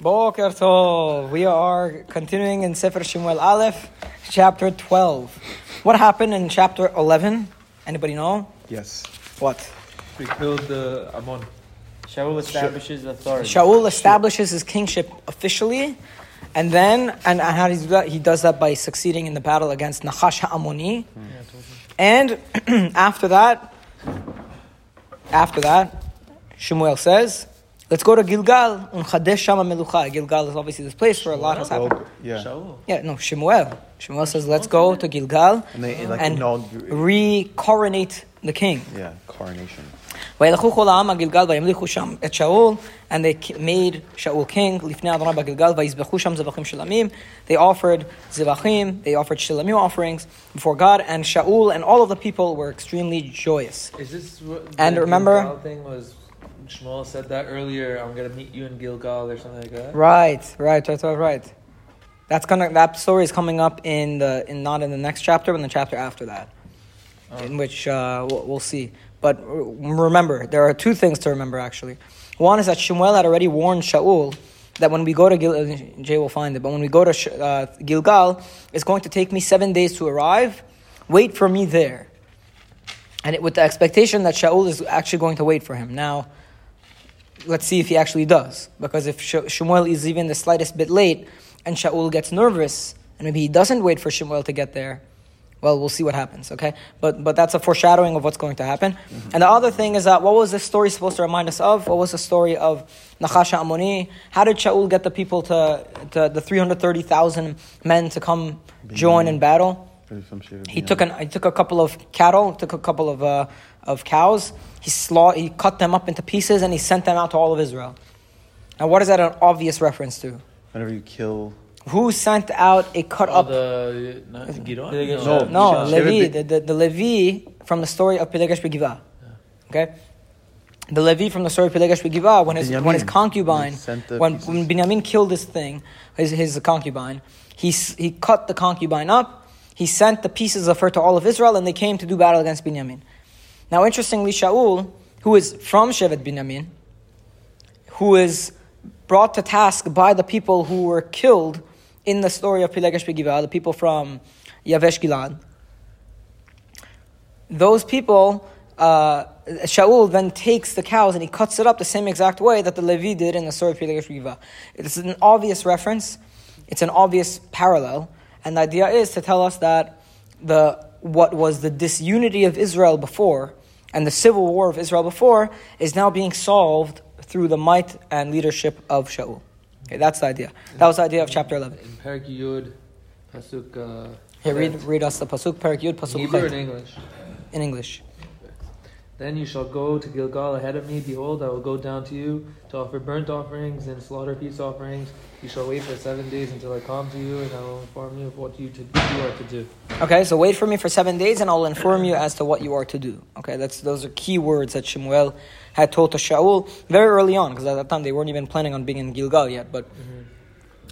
Boker Tov. We are continuing in Sefer Shemuel Aleph, chapter 12. What happened in chapter 11? Anybody know? Yes. What? We killed uh, the Ammon. Shaul establishes authority. Shaul establishes his kingship officially, and then, and, and how does he do that? He does that by succeeding in the battle against Nachash HaAmoni. Hmm. And after that, after that, Shemuel says, let's go to Gilgal, Unchadesh Shama Melucha. Gilgal is obviously this place where a lot has happened. Well, yeah. Shaul. Yeah, no, Shemuel. Shemuel says, let's go to Gilgal And they like and inaugurate. re-coronate the king. Yeah, coronation. וילכו כל העם הגלגל וימליכו שם את שאול, and they made Shaul king, לפני אדוני בגלגל, ויזבחו שם זבחים של עמים. They offered zivachim, they offered shilamim offerings before God, and Shaul and all of the people were extremely joyous. Is this what And the remember- Gilgal thing was? Shmuel said that earlier. I'm gonna meet you in Gilgal or something like that. Right, right, right, right, right. That's gonna. That story is coming up in the in not in the next chapter, but in the chapter after that, in which uh, we'll, we'll see. But remember, there are two things to remember actually. One is that Shemuel had already warned Shaul that when we go to Gil, uh, Jay will find it, but when we go to Sh- uh, Gilgal, it's going to take me seven days to arrive. Wait for me there, and it, with the expectation that Shaul is actually going to wait for him. Now, let's see if he actually does. Because if Sh- Shemuel is even the slightest bit late and Shaul gets nervous and maybe he doesn't wait for Shemuel to get there, well, we'll see what happens, okay? But, but that's a foreshadowing of what's going to happen. And the other thing is that what was this story supposed to remind us of? What was the story of Nachash Amoni? How did Shaul get the people to, to the 330,000 men to come join in battle? He took an he took a couple of cattle, took a couple of uh, of cows. He slaughtered, he cut them up into pieces, and he sent them out to all of Israel. Now, what is that an obvious reference to? Whenever you kill. Who sent out a cut Oh, up? the not Gidon? No. no, Shevet Levi, the, the, the Levi from the story of Pilegesh Begiva. Okay, the Levi from the story of Pilegesh Begiva when his when his concubine sent the when when Binyamin killed this thing, his his concubine, he he cut the concubine up. He sent the pieces of her to all of Israel, and they came to do battle against Binyamin. Now, interestingly, Shaul, who is from Shevet Binyamin, who is brought to task by the people who were killed in the story of Pilegesh Begiva, the people from Yavesh Gilad. Those people, uh, Shaul then takes the cows and he cuts it up the same exact way that the Levi did in the story of Pilegesh Begiva. It's an obvious reference, it's an obvious parallel, and the idea is to tell us that the what was the disunity of Israel before and the civil war of Israel before is now being solved through the might and leadership of Shaul. Okay, that's the idea. That was the idea of chapter 11. In Parak Yud, Pasuk. Uh, Here, read, read us the Pasuk, Parak Yud, Pasuk Hebrew in English. in English. Then you shall go to Gilgal ahead of me. Behold, I will go down to you to offer burnt offerings and slaughter peace offerings. You shall wait for seven days until I come to you, and I will inform you of what you, to, you are to do. Okay, so wait for me for seven days and I'll inform you as to what you are to do. Okay, that's, those are key words that Shemuel had told to Shaul very early on, because at that time they weren't even planning on being in Gilgal yet. But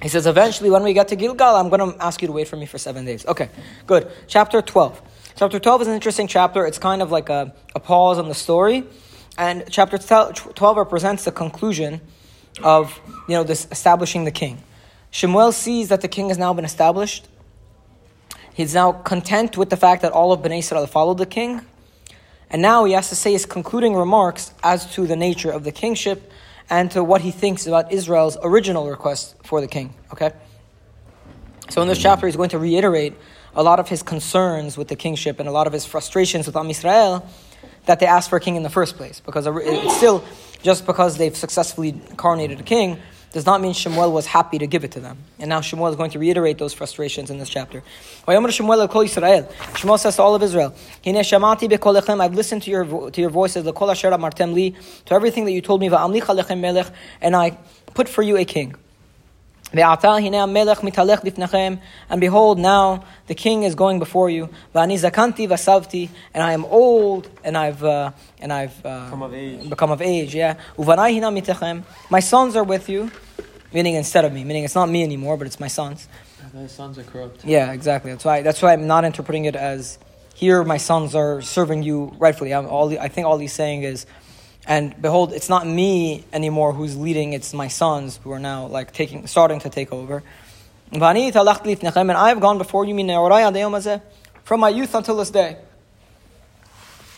he says, eventually when we get to Gilgal, I'm going to ask you to wait for me for seven days. Okay, good. Chapter 12. Chapter 12 is an interesting chapter. It's kind of like a, a pause on the story. And chapter 12 represents the conclusion of, you know, this establishing the king. Shemuel sees that the king has now been established. He's now content with the fact that all of Bnei Israel followed the king. And now he has to say his concluding remarks as to the nature of the kingship and to what he thinks about Israel's original request for the king. Okay? So in this chapter, he's going to reiterate a lot of his concerns with the kingship and a lot of his frustrations with Am Israel that they asked for a king in the first place. Because it's still, just because they've successfully coronated a king, does not mean Shemuel was happy to give it to them. And now Shemuel is going to reiterate those frustrations in this chapter. Shemuel says to all of Israel, "Hine shamati bekolechem, I've listened to your, to your voices, to everything that you told me, and I put for you a king. And behold, now the king is going before you. And I am old, and I've uh, and I've uh, become of age. Become of age, yeah. My sons are with you, meaning instead of me, meaning it's not me anymore, but it's my sons. My sons are corrupt. Yeah, exactly. That's why. That's why I'm not interpreting it as here. My sons are serving you rightfully. I'm all. I think all he's saying is and behold, it's not me anymore who's leading, it's my sons who are now like taking, starting to take over. And I have gone before you from my youth until this day.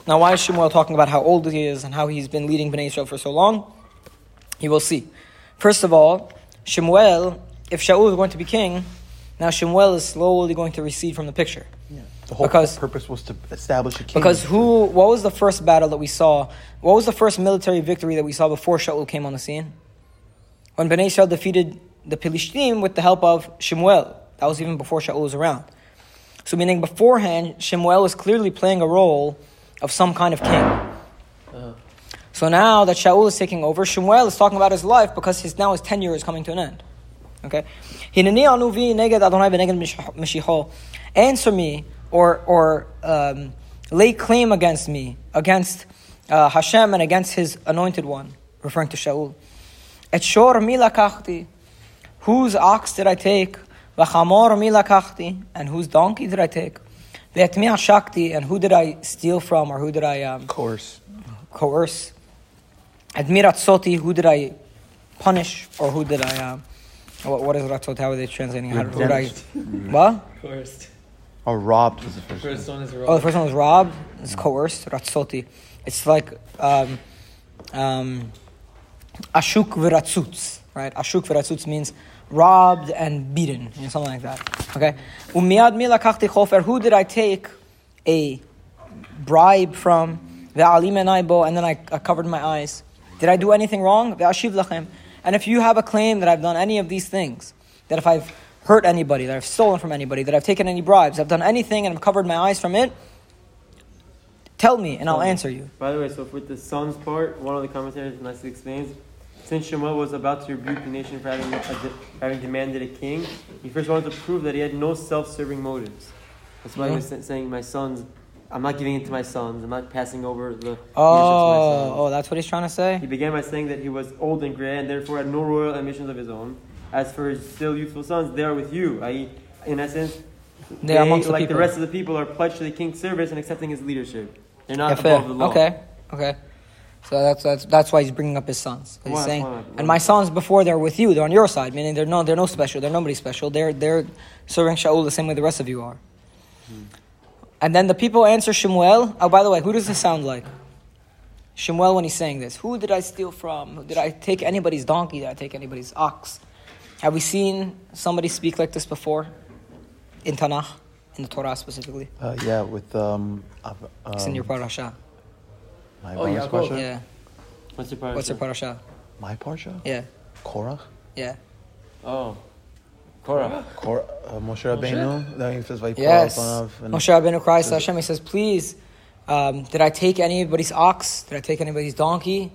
Now, why is Shemuel talking about how old he is and how he's been leading Bnei Israel for so long? You will see. First of all, Shemuel, if Shaul is going to be king, now Shemuel is slowly going to recede from the picture. The whole Because- purpose was to establish a king. Because who? What was the first battle that we saw? What was the first military victory that we saw before Shaul came on the scene? When Bnei Israel defeated the Philistine with the help of Shemuel. That was even before Shaul was around. So meaning beforehand, Shemuel was clearly playing a role of some kind of king. Uh, So now that Shaul is taking over, Shemuel is talking about his life because his now his tenure is coming to an end. Okay? Hineni anuvi neged Adonai v'neged Mish- Mishicho. Answer me or or um, lay claim against me, against uh, Hashem and against his anointed one, referring to Shaul. Et shor mi lakachti. Whose ox did I take? V'chamor mi lakachti. And whose donkey did I take? Ve'et mi hashakti. And who did I steal from or who did I um, course. coerce? Admirat soti, who did I punish or who did I? Um, what, what is ratzot? How are they translating? How, who did I? What? first. Or robbed was the first. First one. one is Oh, the first one was robbed. It's coerced. Ratzoti. It's like um, um, ashuk v'ratzutz, right? Ashuk v'ratzutz means robbed and beaten, you know, something like that. Okay. Umiad mi lakachti chofer. Who did I take a bribe from? Ve'alim enaibo, and then I, I covered my eyes. Did I do anything wrong? Ve'ashiv lachem. And if you have a claim that I've done any of these things, that if I've hurt anybody, that I've stolen from anybody, that I've taken any bribes, I've done anything and I've covered my eyes from it, tell me and I'll answer you. By the way, so with the sons part, one of the commentators nicely explains, since Shemuel was about to rebuke the nation for having, uh, for having demanded a king, he first wanted to prove that he had no self-serving motives. That's why he was saying, "My sons, I'm not giving it to my sons. I'm not passing over the leadership to my Oh, sons." oh, that's what he's trying to say? He began by saying that he was old and gray and therefore had no royal ambitions of his own. As for his still youthful sons, they are with you. I.e., in essence, They are amongst the like people. the rest of the people, are pledged to the king's service and accepting his leadership. They're not Yeah, fair. above the law. Okay, okay. So that's, that's, that's why he's bringing up his sons. He's Why- saying, why not? and my sons before they're with you, they're on your side, meaning they're no, they're no special, they're nobody special. They're, they're serving Shaul the same way the rest of you are. Hmm. And then the people answer Shemuel. Oh, by the way, who does this sound like? Shemuel when he's saying this. Who did I steal from? Did I take anybody's donkey? Did I take anybody's ox? Have we seen somebody speak like this before? In Tanakh? In the Torah specifically? Uh, yeah, with um. Av- um It's in your parasha. My Oh, bonus Yaakov. Yeah. What's your part? What's your parasha? My parsha. Yeah. Korach. Yeah. Oh. Korah. Kor- uh, Moshe Rabbeinu. That he says Vayikol Yes. Alpanav, Moshe Rabbeinu cries to Hashem. He says, "Please, um, did I take anybody's ox? Did I take anybody's donkey?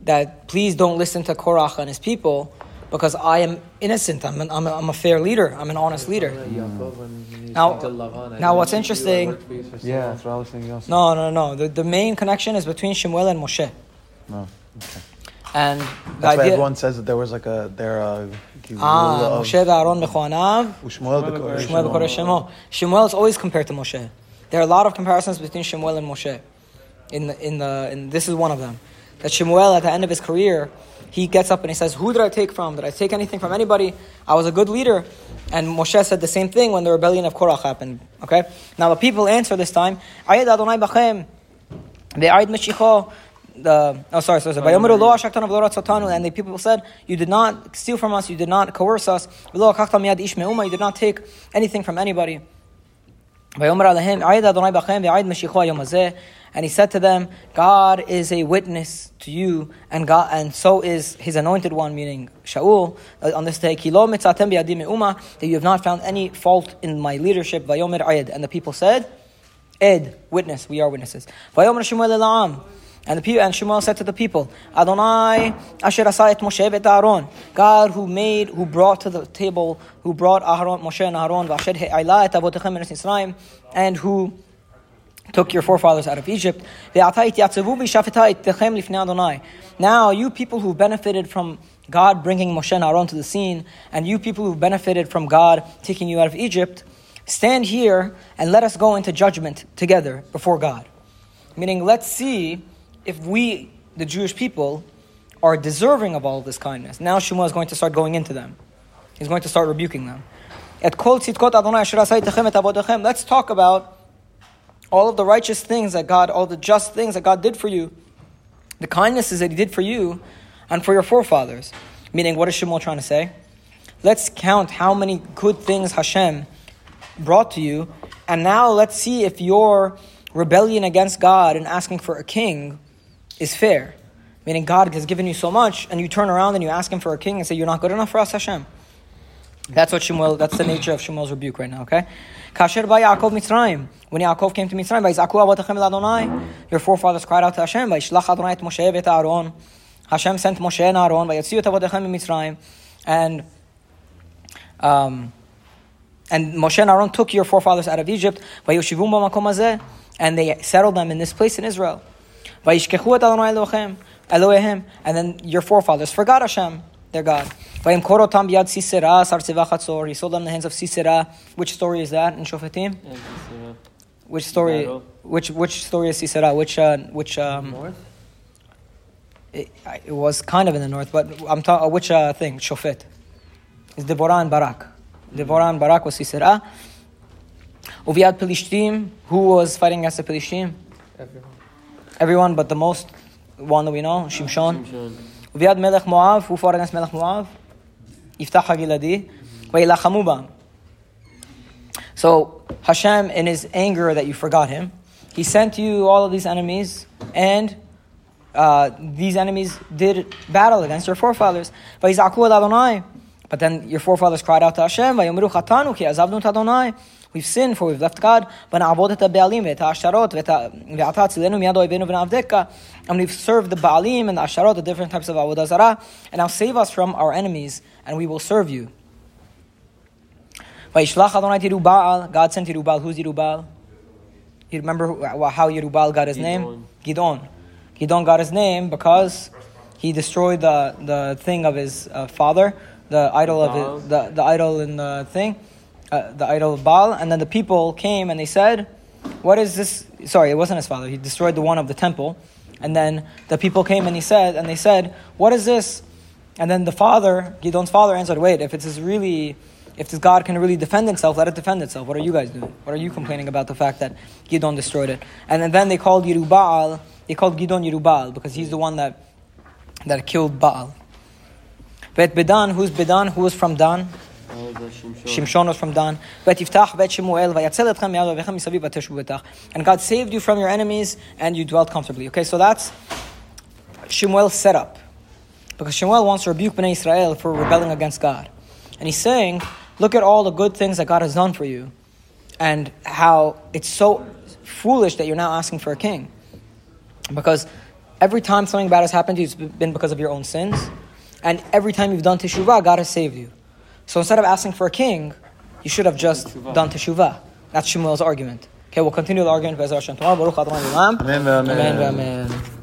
That please don't listen to Korach and his people, because I am innocent. I'm, an, I'm, a, I'm a fair leader. I'm an honest leader." He's Now- to Lavan, I now what's see you, I interesting- worked for you for so Yeah, that's what I was thinking also. No, no, no. The, the main connection is between Shemuel and Moshe, No. and the That's why everyone says that there was like a there uh, Ah, Moshe v'Aaron b'choanav. Ushmuel b'Kor- Shemuel b'Kor Shemo. Shemuel is always compared to Moshe. There are a lot of comparisons between Shemuel and Moshe. In the, in the in this is one of them. That Shemuel at the end of his career, he gets up and he says, "Who did I take from? Did I take anything from anybody? I was a good leader." And Moshe said the same thing when the rebellion of Korach happened. Okay. Now the people answer this time, "Ayed Adonai b'chem, ve'ayed Meshicho." The oh sorry sorry. sorry. And the people said, "You did not steal from us. You did not coerce us. You did not take anything from anybody." And he said to them, God is a witness to you, and, God, and so is his anointed one, meaning Shaul, uh, on this day, that you have not found any fault in my leadership. And the people said, Ed, witness, we are witnesses. And the people, and Shemuel said to the people, Adonai asher asayet Moshe et Aaron, God who made, who brought to the table, who brought Aaron, Moshe and Aaron, and who took your forefathers out of Egypt. Now, you people who benefited from God bringing Moshe and Aaron to the scene, and you people who benefited from God taking you out of Egypt, stand here and let us go into judgment together before God. Meaning, let's see if we the Jewish people are deserving of all of this kindness. Now Shmuel is going to start going into them. He's going to start rebuking them. Let's talk about all of the righteous things that God, all the just things that God did for you, the kindnesses that He did for you and for your forefathers. Meaning, what is Shmuel trying to say? Let's count how many good things Hashem brought to you, and now let's see if your rebellion against God and asking for a king is fair. Meaning, God has given you so much, and you turn around and you ask Him for a king and say, You're not good enough for us, Hashem. That's what Shmuel, that's the nature of Shmuel's rebuke right now, okay? Kasher ba Yaakov Mitzrayim. When Yaakov came to Mitzrayim, Adonai. Your forefathers cried out to Hashem, Vayishlach Adonai et Moshe v'et Aaron. Hashem sent Moshe and Aaron, Vayatziu et avotechem Mitzrayim. And, um, and Moshe and Aaron took your forefathers out of Egypt, Vayushivum b'makom and they settled them in this place in Israel. Et Adonai Elohim, and then your forefathers forgot Hashem, their God. Vayimkorotam biyad Sisera, Sarsevachatzor. He sold them in the hands of Sisera. Which story is that in Shofetim? Which story? Which which story is Sisera? Which uh, which um, north? It, it, was kind of in the north, but I'm talking uh, which uh, thing? Shofet. It's Deborah and Barak. Mm-hmm. Deborah and Barak was Sisera. Uviad Pelishtim. Who was fighting against the Pelishtim? Everyone. Everyone, but the most one that we know, ah, Shimshon. Uviad Melech Moav. Who fought against Melech Moav? Yiftahar Hagiladi, Wa'ilachamu. So Hashem, in his anger that you forgot him, he sent you all of these enemies, and uh, these enemies did battle against your forefathers. But then your forefathers cried out to Hashem, We've sinned, for we've left God. And we've served the Baalim and the Asharot, the different types of Avodah Zarah. And now save us from our enemies and we will serve you. God sent Yerubal. Who's Yerubal? You remember how Yerubal got his name? Gidon. Gidon got his name because he destroyed the, the thing of his uh, father, the idol of his, the, the idol in the thing, uh, the idol of Baal. And then the people came and they said, What is this? Sorry, it wasn't his father. He destroyed the one of the temple. And then the people came and he said, and they said, What is this? And then the father, Gidon's father, answered, Wait, if it's really, if this God can really defend itself, let it defend itself. What are you guys doing? What are you complaining about the fact that Gidon destroyed it? And then they called Yerubal, they called Gidon Yerubal because he's the one that that killed Baal. Bet Bedan, who's Bedan? Who was from Dan? Shimshon. Was from Dan. And God saved you from your enemies and you dwelt comfortably. Okay, so that's Shemuel's setup. Because Shemuel wants to rebuke Bnei Israel for rebelling against God. And he's saying, look at all the good things that God has done for you and how it's so foolish that you're now asking for a king. Because every time something bad has happened to you, it's been because of your own sins. And every time you've done teshuvah, God has saved you. So instead of asking for a king, you should have just Teshuvah. done teshuvah. That's Shemuel's argument. Okay, we'll continue the argument. Be'ezrat Hashem tomorrow. Baruch Adonai Olam. Amen, amen. Amen. amen.